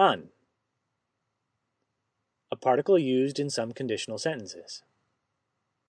Un. A particle used in some conditional sentences.